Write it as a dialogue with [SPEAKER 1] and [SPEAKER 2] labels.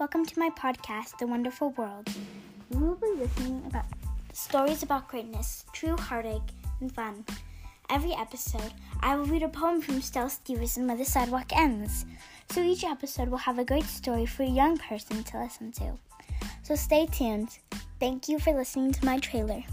[SPEAKER 1] Welcome to my podcast, The Wonderful World. We will be listening about stories about greatness, true heartache, and fun. Every episode, I will read a poem from Shel Silverstein where the sidewalk ends. So each episode will have a great story for a young person to listen to. So stay tuned. Thank you for listening to my trailer.